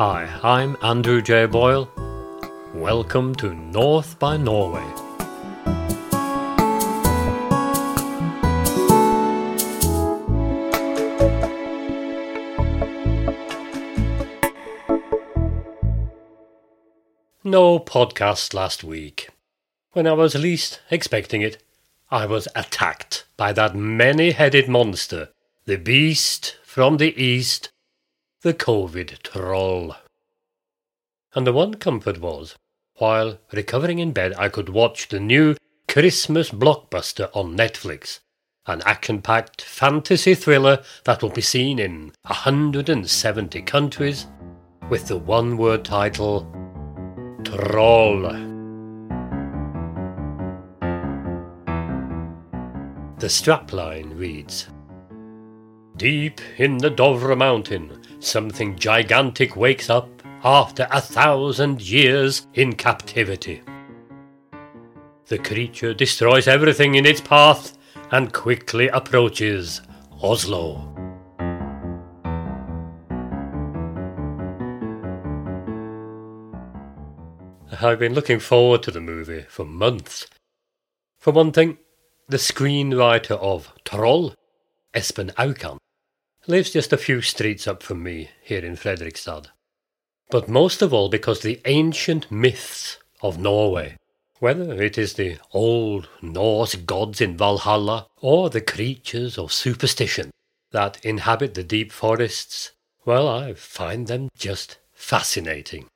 Hi, I'm Andrew J. Boyle. Welcome to North by Norway. No podcast last week. When I was least expecting it, I was attacked by that many headed monster, the beast from the east the COVID troll. And the one comfort was, while recovering in bed, I could watch the new Christmas blockbuster on Netflix, an action packed fantasy thriller that will be seen in 170 countries, with the one word title Troll. The strapline reads Deep in the Dovre Mountain, something gigantic wakes up after a thousand years in captivity. The creature destroys everything in its path and quickly approaches Oslo. I've been looking forward to the movie for months. For one thing, the screenwriter of Troll, Espen Aukan, lives just a few streets up from me here in Fredrikstad. But most of all because the ancient myths of Norway, whether it is the old Norse gods in Valhalla or the creatures of superstition that inhabit the deep forests, well, I find them just fascinating.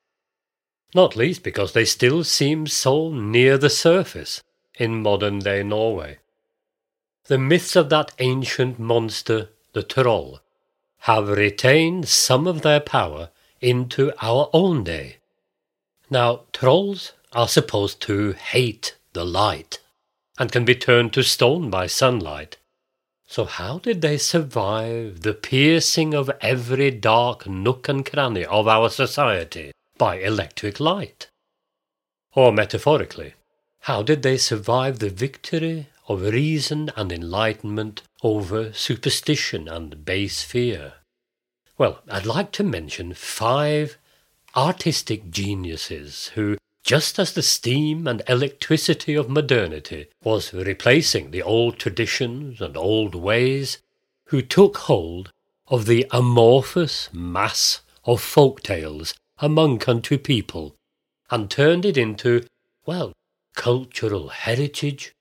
Not least because they still seem so near the surface in modern day Norway. The myths of that ancient monster the troll, have retained some of their power into our own day. Now, trolls are supposed to hate the light and can be turned to stone by sunlight. So, how did they survive the piercing of every dark nook and cranny of our society by electric light? Or metaphorically, how did they survive the victory of reason and enlightenment over superstition and base fear. Well, I'd like to mention five artistic geniuses who, just as the steam and electricity of modernity was replacing the old traditions and old ways, who took hold of the amorphous mass of folk tales among country people and turned it into, well, cultural heritage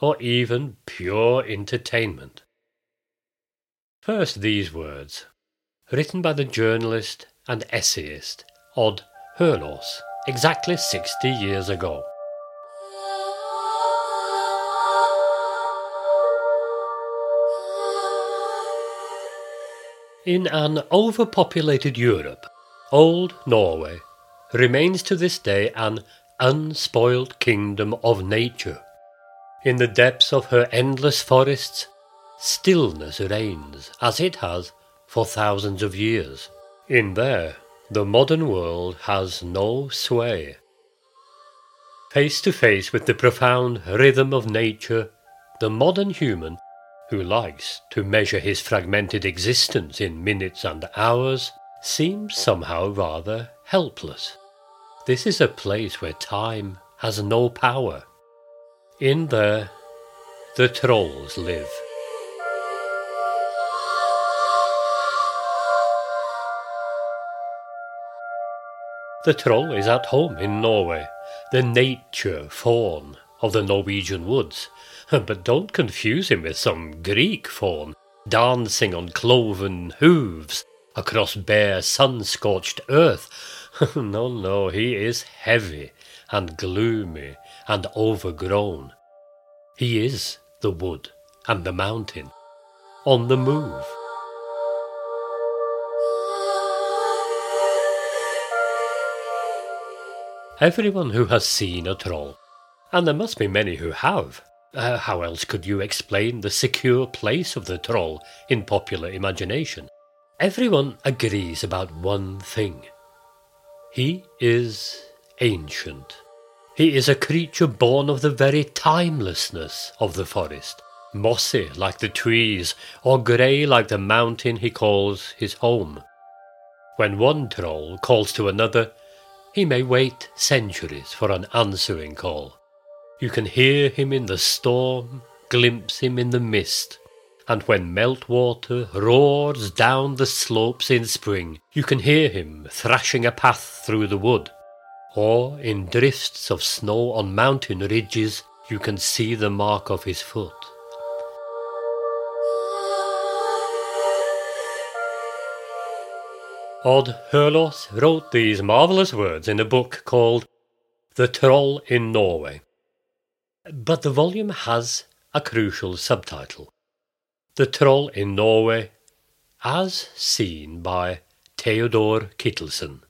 or even pure entertainment. First, these words, written by the journalist and essayist Odd Hølaas exactly 60 years ago. In an overpopulated Europe, old Norway remains to this day an unspoiled kingdom of nature. In the depths of her endless forests, stillness reigns, as it has for thousands of years. In there, the modern world has no sway. Face to face with the profound rhythm of nature, the modern human, who likes to measure his fragmented existence in minutes and hours, seems somehow rather helpless. This is a place where time has no power. In there, the trolls live. The troll is at home in Norway, the nature faun of the Norwegian woods. But don't confuse him with some Greek faun dancing on cloven hooves across bare sun scorched earth. no, no, he is heavy and gloomy and overgrown. He is the wood and the mountain, on the move. Everyone who has seen a troll, and there must be many who have, uh, how else could you explain the secure place of the troll in popular imagination? Everyone agrees about one thing. He is ancient. He is a creature born of the very timelessness of the forest, mossy like the trees, or grey like the mountain he calls his home. When one troll calls to another, he may wait centuries for an answering call. You can hear him in the storm, glimpse him in the mist, and when meltwater roars down the slopes in spring, you can hear him thrashing a path through the wood. Or in drifts of snow on mountain ridges, you can see the mark of his foot. Odd Hølaas wrote these marvellous words in a book called The Troll in Norway. But the volume has a crucial subtitle The Troll in Norway, as seen by Theodor Kittelsen.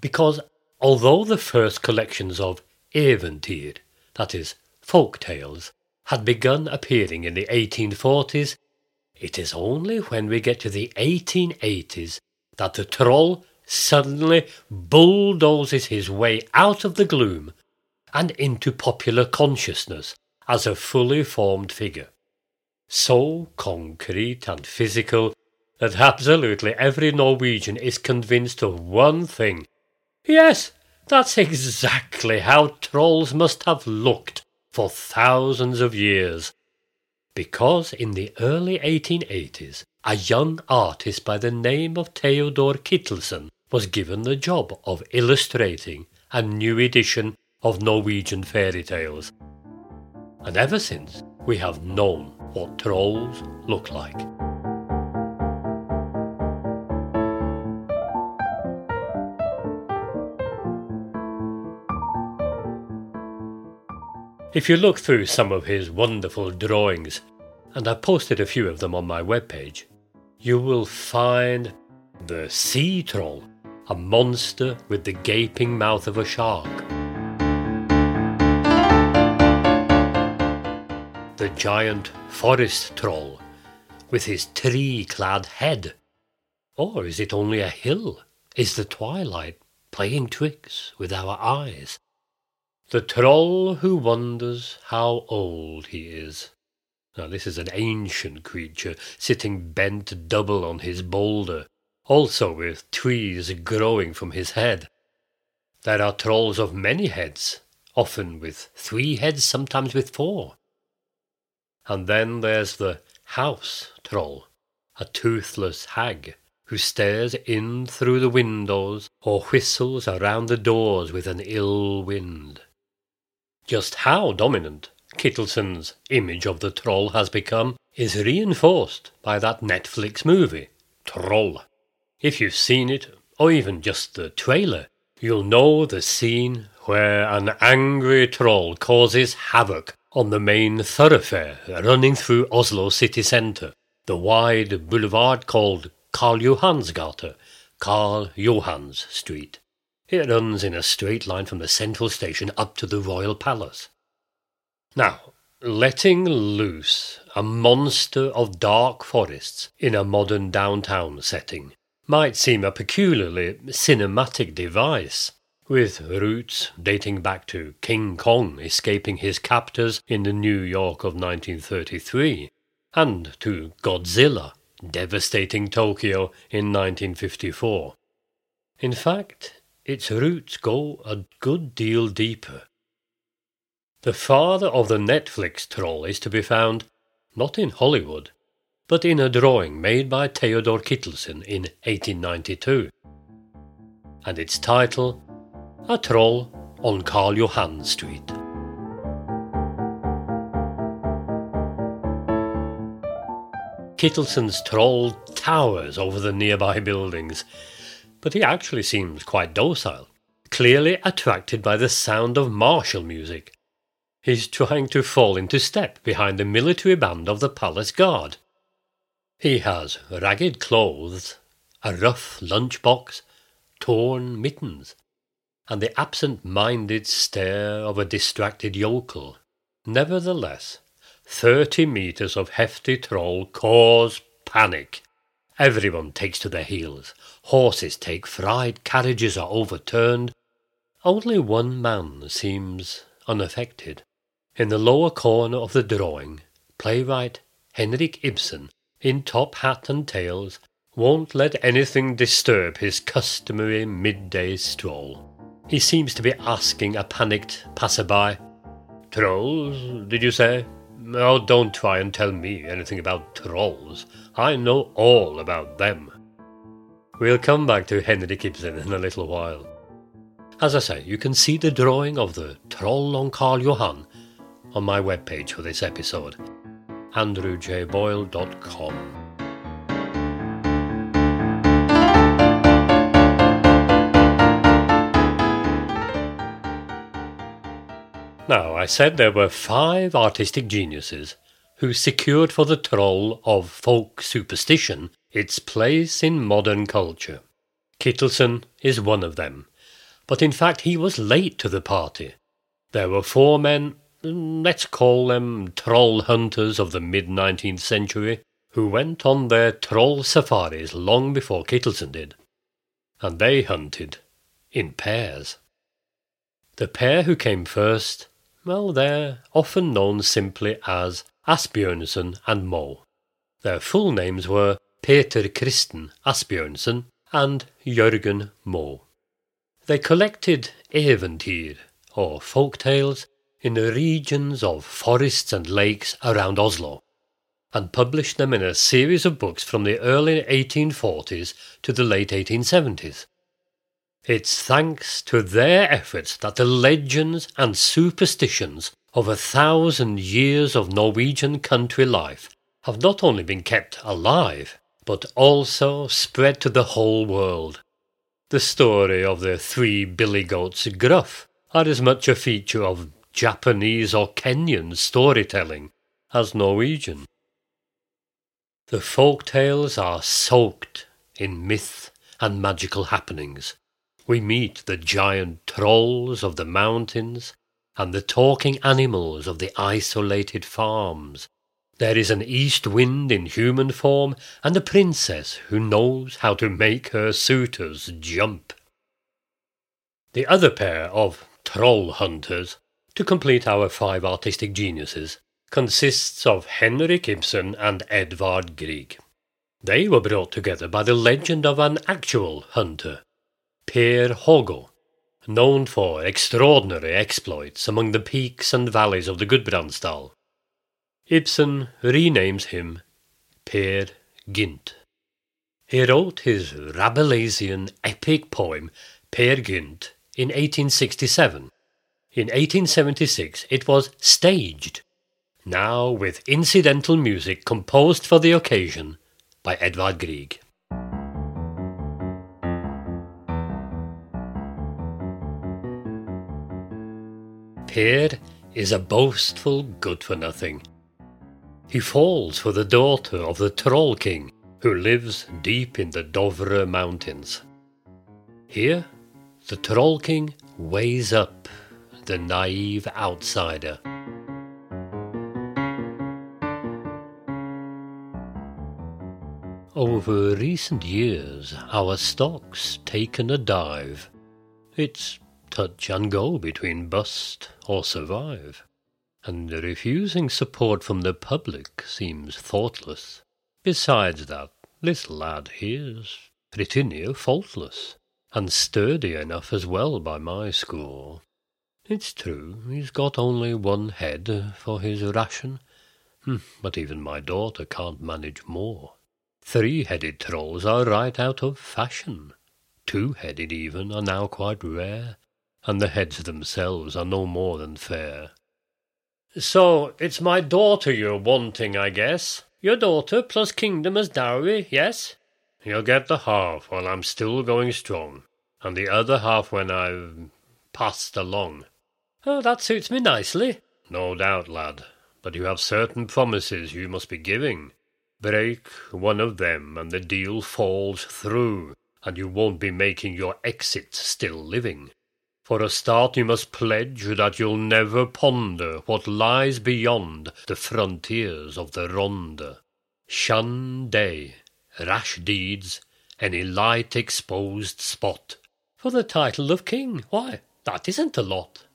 Because although the first collections of Eventyr, that is, folk tales, had begun appearing in the 1840s, it is only when we get to the 1880s that the troll suddenly bulldozes his way out of the gloom and into popular consciousness as a fully formed figure. So concrete and physical that absolutely every Norwegian is convinced of one thing. Yes, that's exactly how trolls must have looked for thousands of years. Because in the early 1880s, a young artist by the name of Theodor Kittelsen was given the job of illustrating a new edition of Norwegian fairy tales. And ever since, we have known what trolls look like. If you look through some of his wonderful drawings, and I've posted a few of them on my webpage, you will find the sea troll, a monster with the gaping mouth of a shark. The giant forest troll, with his tree clad head. Or is it only a hill? Is the twilight playing tricks with our eyes? The troll who wonders how old he is. Now, this is an ancient creature sitting bent double on his boulder, also with trees growing from his head. There are trolls of many heads, often with three heads, sometimes with four. And then there's the house troll, a toothless hag who stares in through the windows or whistles around the doors with an ill wind. Just how dominant Kittelsen's image of the troll has become is reinforced by that Netflix movie, Troll. If you've seen it, or even just the trailer, you'll know the scene where an angry troll causes havoc on the main thoroughfare running through Oslo city centre, the wide boulevard called Karl Johans gate, Karl Johans Street. It runs in a straight line from the central station up to the royal palace. Now, letting loose a monster of dark forests in a modern downtown setting might seem a peculiarly cinematic device, with roots dating back to King Kong escaping his captors in the New York of 1933, and to Godzilla devastating Tokyo in 1954. In fact, its roots go a good deal deeper. The father of the Netflix troll is to be found not in Hollywood, but in a drawing made by Theodor Kittelsen in 1892. And its title, A Troll on Karl Johan Street. Kittelsen's troll towers over the nearby buildings, but he actually seems quite docile, clearly attracted by the sound of martial music He's trying to fall into step behind the military band of the palace guard. He has ragged clothes, a rough lunchbox, torn mittens, and the absent-minded stare of a distracted yokel. Nevertheless, thirty metres of hefty troll cause panic. Everyone takes to their heels. Horses take fright, carriages are overturned. Only one man seems unaffected. In the lower corner of the drawing, playwright Henrik Ibsen, in top hat and tails, won't let anything disturb his customary midday stroll. He seems to be asking a panicked passerby, Trolls, did you say? Oh, don't try and tell me anything about trolls. I know all about them. We'll come back to Henrik Ibsen in a little while. As I say, you can see the drawing of the troll on Karl Johan on my webpage for this episode, andrewjboyle.com. Now, I said there were five artistic geniuses who secured for the troll of folk superstition its place in modern culture. Kittelsen is one of them, but in fact he was late to the party. There were four men, let's call them troll hunters of the mid 19th century, who went on their troll safaris long before Kittelsen did. And they hunted in pairs. The pair who came first well, they're often known simply as Asbjørnsen and Moe. Their full names were Peter Christen Asbjørnsen and Jørgen Moe. They collected eventyr, or folk tales, in the regions of forests and lakes around Oslo, and published them in a series of books from the early 1840s to the late 1870s. It's thanks to their efforts that the legends and superstitions of a thousand years of Norwegian country life have not only been kept alive, but also spread to the whole world. The story of the three billy goats Gruff are as much a feature of Japanese or Kenyan storytelling as Norwegian. The folk tales are soaked in myth and magical happenings we meet the giant trolls of the mountains and the talking animals of the isolated farms. There is an east wind in human form and a princess who knows how to make her suitors jump. The other pair of troll hunters, to complete our five artistic geniuses, consists of Henrik Ibsen and Edvard Grieg. They were brought together by the legend of an actual hunter Per Hågo, known for extraordinary exploits among the peaks and valleys of the Gudbrandsdal. Ibsen renames him Peer Gynt. He wrote his Rabelaisian epic poem Peer Gynt in 1867. In 1876 it was staged, now with incidental music composed for the occasion by Edvard Grieg. Per is a boastful good for nothing. He falls for the daughter of the Troll King, who lives deep in the Dovre Mountains. Here, the Troll King weighs up the naive outsider. Over recent years, our stock's taken a dive. It's touch and go between bust or survive, and refusing support from the public seems thoughtless. Besides that, this lad here's pretty near faultless, and sturdy enough as well by my score. It's true, he's got only one head for his ration, hmm, but even my daughter can't manage more. Three-headed trolls are right out of fashion. Two-headed even are now quite rare, and the heads themselves are no more than fair. So it's my daughter you're wanting, I guess. Your daughter plus kingdom as dowry, yes? You'll get the half while I'm still going strong, and the other half when I've passed along. Oh, that suits me nicely. No doubt, lad, but you have certain promises you must be giving. Break one of them, and the deal falls through, and you won't be making your exit still living. For a start, you must pledge that you'll never ponder what lies beyond the frontiers of the Ronde. Shun day, rash deeds, any light exposed spot. For the title of king, why, that isn't a lot.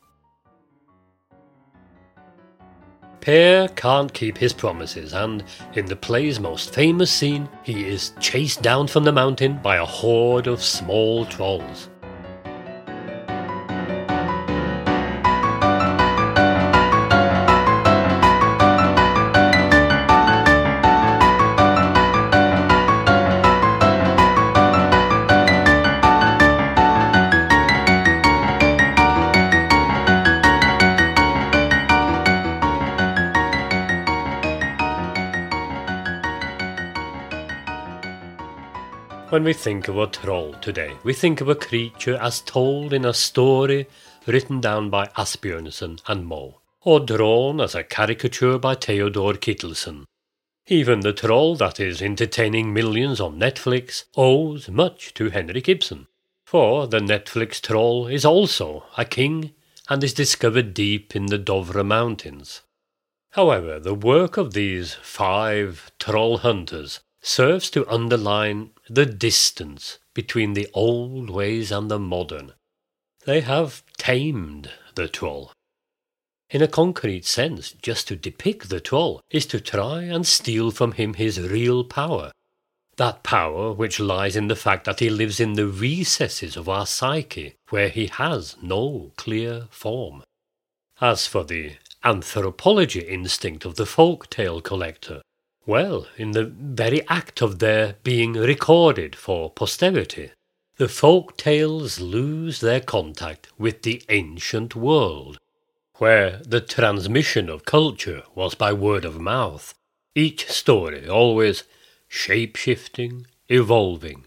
Per can't keep his promises, and in the play's most famous scene, he is chased down from the mountain by a horde of small trolls. When we think of a troll today, we think of a creature as told in a story written down by Asbjørnsen and Moe, or drawn as a caricature by Theodor Kittelsen. Even the troll that is entertaining millions on Netflix owes much to Henrik Ibsen, for the Netflix troll is also a king and is discovered deep in the Dovre Mountains. However, the work of these five troll hunters serves to underline the distance between the old ways and the modern. They have tamed the troll. In a concrete sense, just to depict the troll is to try and steal from him his real power. That power which lies in the fact that he lives in the recesses of our psyche, where he has no clear form. As for the anthropology instinct of the folk tale collector, well, in the very act of their being recorded for posterity, the folk tales lose their contact with the ancient world, where the transmission of culture was by word of mouth, each story always shape shifting, evolving,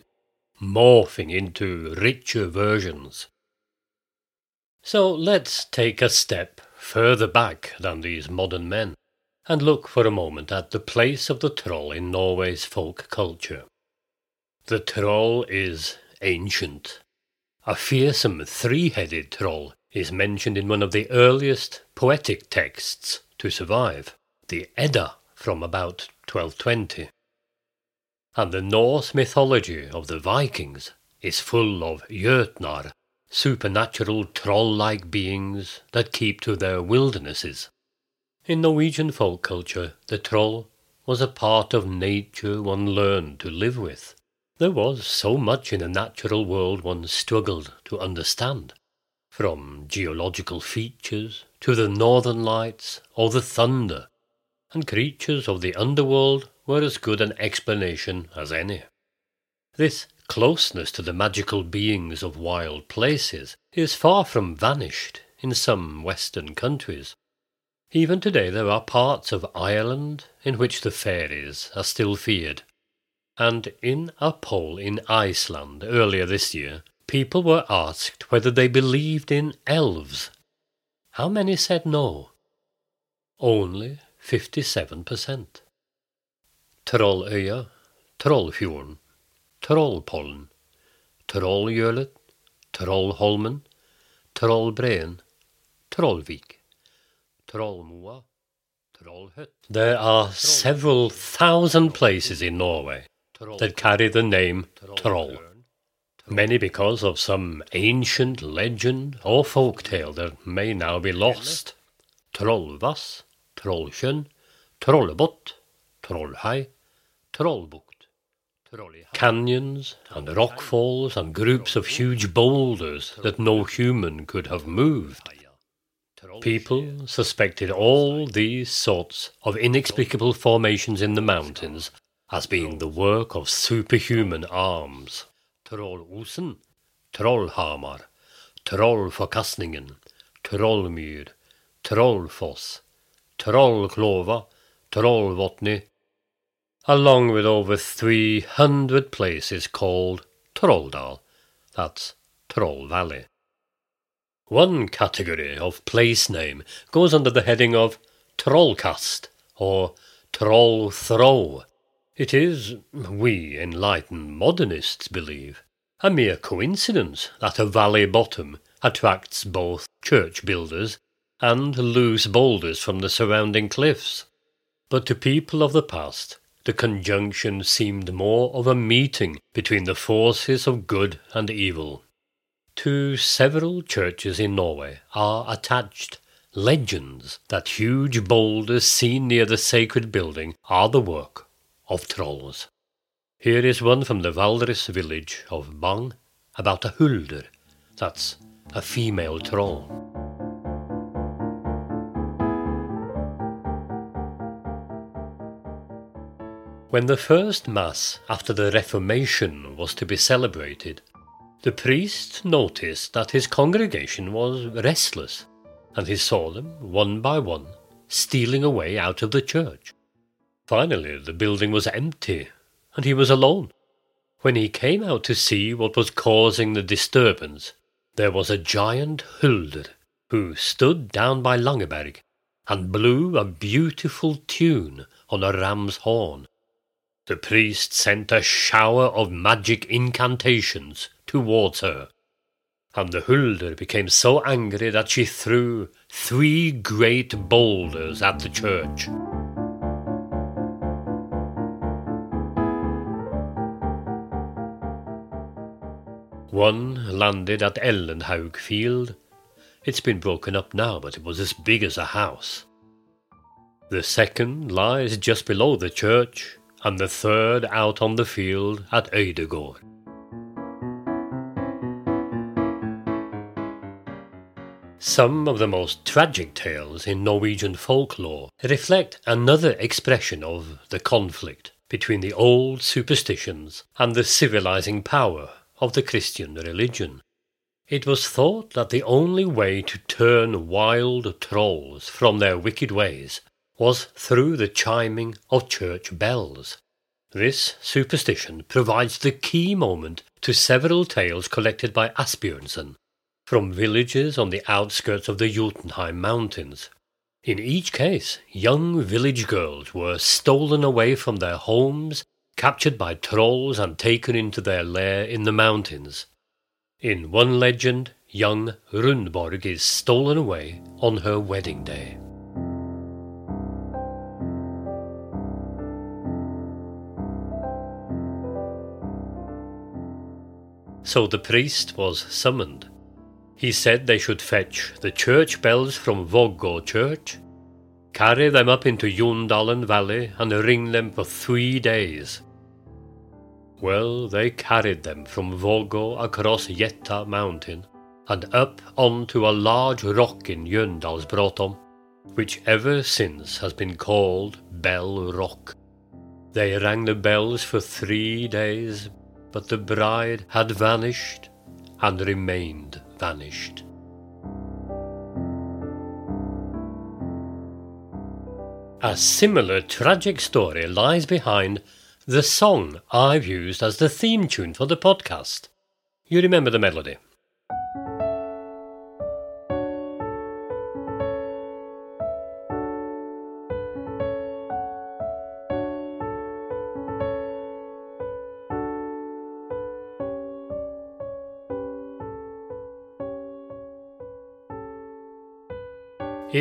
morphing into richer versions. So let's take a step further back than these modern men and look for a moment at the place of the troll in Norway's folk culture. The troll is ancient. A fearsome three headed troll is mentioned in one of the earliest poetic texts to survive, the Edda from about 1220. And the Norse mythology of the Vikings is full of Jötnar, supernatural troll like beings that keep to their wildernesses. In Norwegian folk culture, the troll was a part of nature one learned to live with. There was so much in the natural world one struggled to understand, from geological features to the northern lights or the thunder, and creatures of the underworld were as good an explanation as any. This closeness to the magical beings of wild places is far from vanished in some western countries. Even today there are parts of Ireland in which the fairies are still feared. And in a poll in Iceland earlier this year, people were asked whether they believed in elves. How many said no? Only 57%. Trolløya, Trollfjorden, Trollpollen, Trolljølet, Trollholmen, Trollbreen, Trollvik. There are several thousand places in Norway that carry the name Troll. Many because of some ancient legend or folk tale that may now be lost. Trollvass, Trollsjøen, Trollebott, Trollhei, Trollbukt. Canyons and rockfalls and groups of huge boulders that no human could have moved. People suspected all these sorts of inexplicable formations in the mountains as being the work of superhuman arms. Troll-Osen, Trollhamar, Trollforkastningen, Trollmyr, Trollfoss, Trollklova, Trollvotny, along with over 300 places called Trolldal, that's Troll Valley. One category of place name goes under the heading of Trollkast or Troll Throw. It is, we enlightened modernists believe, a mere coincidence that a valley bottom attracts both church builders and loose boulders from the surrounding cliffs. But to people of the past, the conjunction seemed more of a meeting between the forces of good and evil to several churches in Norway are attached legends that huge boulders seen near the sacred building are the work of trolls. Here is one from the Valdres village of Bagn about a hulder, that's a female troll. When the first Mass after the Reformation was to be celebrated, the priest noticed that his congregation was restless, and he saw them, one by one, stealing away out of the church. Finally, the building was empty, and he was alone. When he came out to see what was causing the disturbance, there was a giant Hulder who stood down by Langeberg and blew a beautiful tune on a ram's horn. The priest sent a shower of magic incantations towards her, and the Hulder became so angry that she threw three great boulders at the church. One landed at Ellenhaug Field. It's been broken up now, but it was as big as a house. The second lies just below the church, and the third out on the field at Øydegård. Some of the most tragic tales in Norwegian folklore reflect another expression of the conflict between the old superstitions and the civilizing power of the Christian religion. It was thought that the only way to turn wild trolls from their wicked ways was through the chiming of church bells. This superstition provides the key moment to several tales collected by Asbjørnsen from villages on the outskirts of the Jotunheim mountains. In each case, young village girls were stolen away from their homes, captured by trolls, and taken into their lair in the mountains. In one legend, young Rundborg is stolen away on her wedding day. So the priest was summoned. He said they should fetch the church bells from Vågå church, carry them up into Jondalen valley, and ring them for three days. Well, they carried them from Vågå across Jetta mountain and up onto a large rock in Jøndalsbråtom, which ever since has been called Bell Rock. They rang the bells for three days, but the bride had vanished and remained vanished. A similar tragic story lies behind the song I've used as the theme tune for the podcast. You remember the melody?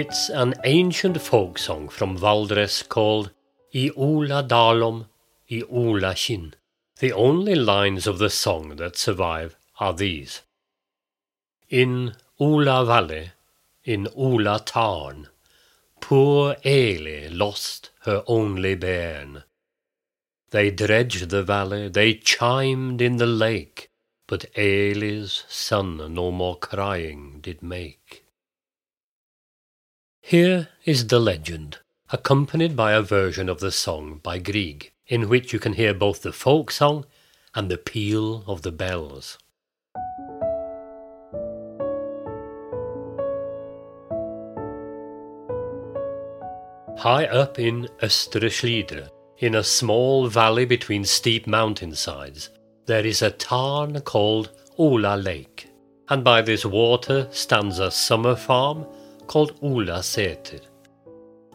It's an ancient folk song from Valdres called I Ola Dalom, I Ola Shin. The only lines of the song that survive are these. In Ola Valley, in Ola Tarn, poor Eli lost her only bairn. They dredged the valley, they chimed in the lake, but Eli's son no more crying did make. Here is the legend, accompanied by a version of the song by Grieg, in which you can hear both the folk song and the peal of the bells. High up in Östre in a small valley between steep mountainsides, there is a tarn called Ola Lake, and by this water stands a summer farm called Ola Sæter.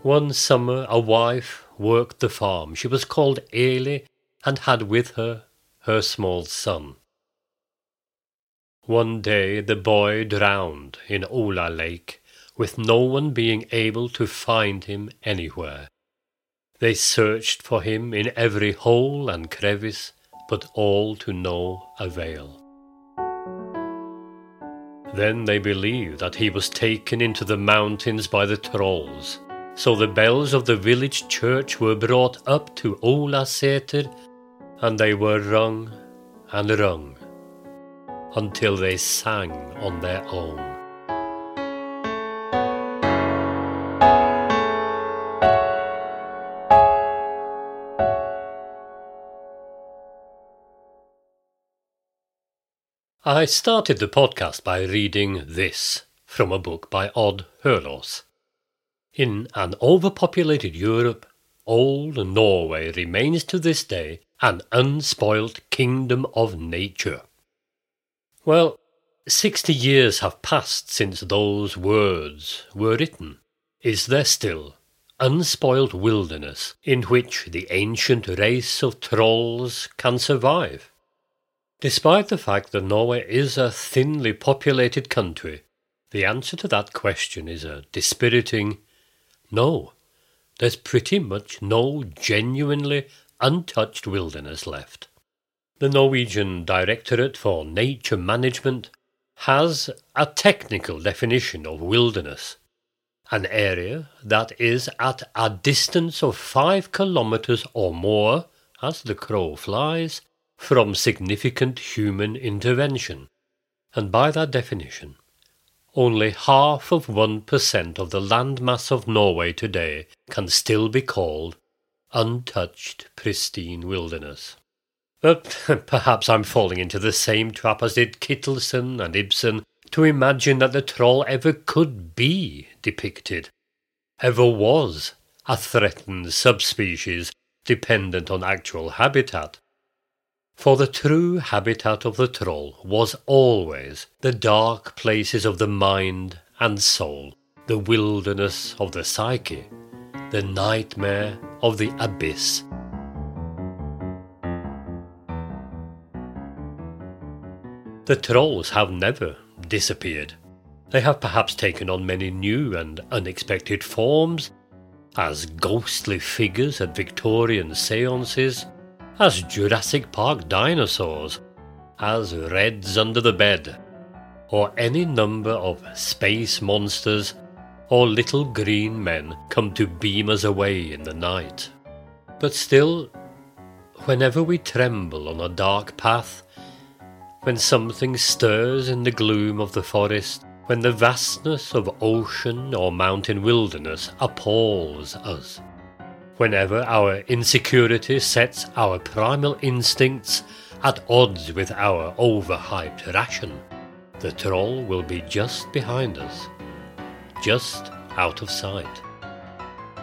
One summer a wife worked the farm. She was called Eli and had with her her small son. One day the boy drowned in Ola Lake, with no one being able to find him anywhere. They searched for him in every hole and crevice, but all to no avail. Then they believed that he was taken into the mountains by the trolls. So the bells of the village church were brought up to Olasäter, and they were rung and rung until they sang on their own. I started the podcast by reading this from a book by Odd Hølaas. In an overpopulated Europe, old Norway remains to this day an unspoilt kingdom of nature. Well, sixty years have passed since those words were written. Is there still unspoilt wilderness in which the ancient race of trolls can survive? Despite the fact that Norway is a thinly populated country, the answer to that question is a dispiriting no. There's pretty much no genuinely untouched wilderness left. The Norwegian Directorate for Nature Management has a technical definition of wilderness an area that is at a distance of five kilometers or more, as the crow flies, from significant human intervention, and by that definition, only half of 1% of the landmass of Norway today can still be called untouched, pristine wilderness. But perhaps I'm falling into the same trap as did Kittelsen and Ibsen to imagine that the troll ever could be depicted, ever was a threatened subspecies dependent on actual habitat, for the true habitat of the troll was always the dark places of the mind and soul, the wilderness of the psyche, the nightmare of the abyss. The trolls have never disappeared. They have perhaps taken on many new and unexpected forms, as ghostly figures at Victorian seances, as Jurassic Park dinosaurs, as Reds Under the Bed, or any number of space monsters or little green men come to beam us away in the night. But still, whenever we tremble on a dark path, when something stirs in the gloom of the forest, when the vastness of ocean or mountain wilderness appalls us, whenever our insecurity sets our primal instincts at odds with our overhyped ration, the troll will be just behind us, just out of sight.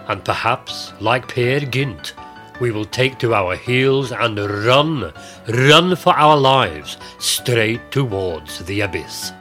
And perhaps, like Peer Gynt, we will take to our heels and run, run for our lives, straight towards the abyss.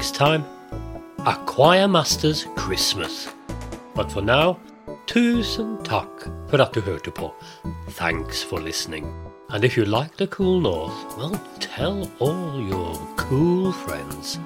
Next time, a choir master's Christmas. But for now, tusen tack för att du hörde på. Thanks for listening. And if you like the cool north, well, tell all your cool friends.